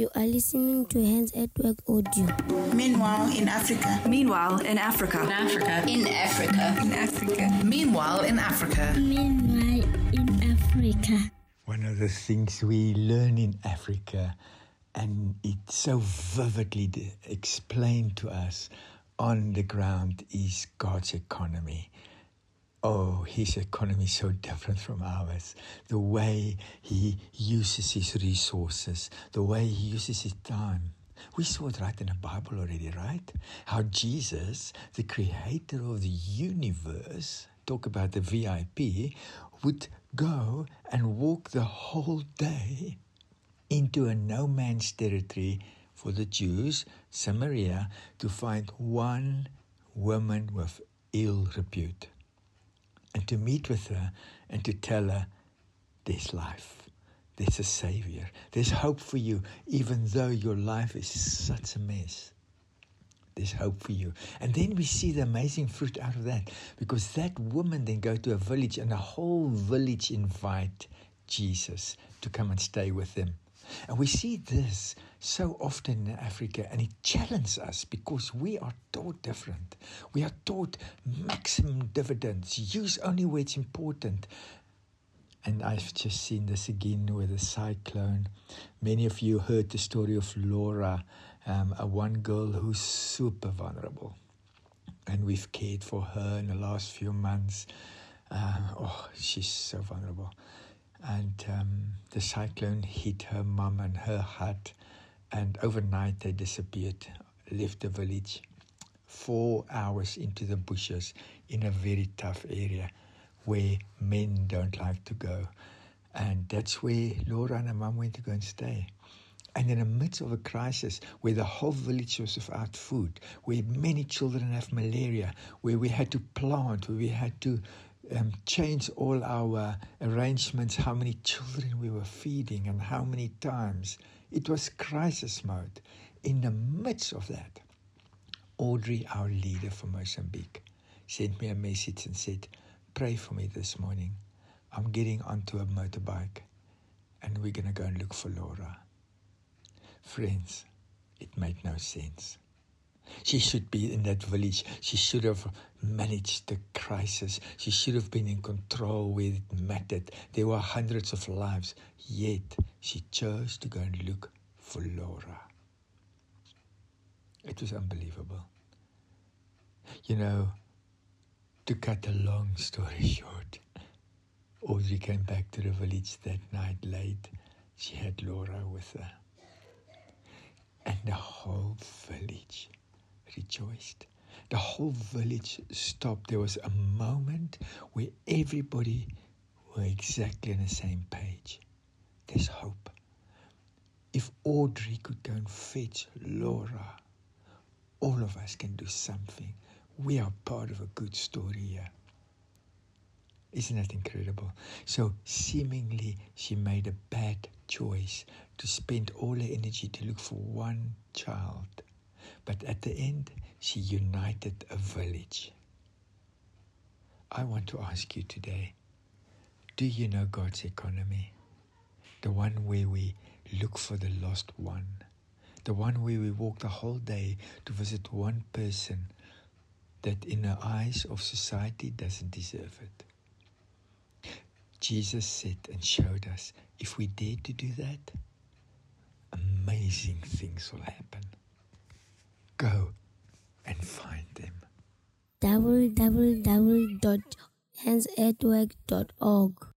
You are listening to Hands at Work Audio. Meanwhile, in Africa. Meanwhile, in Africa. In Africa. In Africa. In Africa. Meanwhile, in Africa. Meanwhile, in Africa. One of the things we learn in Africa, and it's so vividly explained to us on the ground, is God's economy. Oh, his economy is so different from ours. The way he uses his resources, the way he uses his time. We saw it right in the Bible already, right? How Jesus, the creator of the universe, talk about the VIP, would go and walk the whole day into a no man's territory for the Jews, Samaria, to find one woman with ill repute and to meet with her and to tell her there's life, there's a Savior, there's hope for you, even though your life is such a mess. There's hope for you. And then we see the amazing fruit out of that because that woman then go to a village and the whole village invite Jesus to come and stay with them. And we see this so often in Africa, and it challenges us because we are taught different. We are taught maximum dividends, use only where it's important. And I've just seen this again with a cyclone. Many of you heard the story of Laura, um, a one girl who's super vulnerable. And we've cared for her in the last few months. Um, oh, she's so vulnerable and um, the cyclone hit her mum and her hut, and overnight they disappeared, left the village, four hours into the bushes in a very tough area where men don't like to go, and that's where Laura and her mum went to go and stay. And in the midst of a crisis where the whole village was without food, where many children have malaria, where we had to plant, where we had to um, change all our arrangements, how many children we were feeding and how many times. It was crisis mode. In the midst of that, Audrey, our leader from Mozambique, sent me a message and said, Pray for me this morning. I'm getting onto a motorbike and we're going to go and look for Laura. Friends, it made no sense. She should be in that village. She should have managed the crisis. She should have been in control where it mattered. There were hundreds of lives. Yet she chose to go and look for Laura. It was unbelievable. You know, to cut a long story short, Audrey came back to the village that night late. She had Laura with her. And the whole village rejoiced. The whole village stopped. There was a moment where everybody were exactly on the same page. There's hope. If Audrey could go and fetch Laura, all of us can do something. We are part of a good story here. Isn't that incredible? So, seemingly, she made a bad choice to spend all her energy to look for one child. But at the end, she united a village. I want to ask you today do you know God's economy? The one where we look for the lost one, the one where we walk the whole day to visit one person that, in the eyes of society, doesn't deserve it. Jesus said and showed us if we dare to do that, amazing things will happen. Go and find them. www.handsatwork.org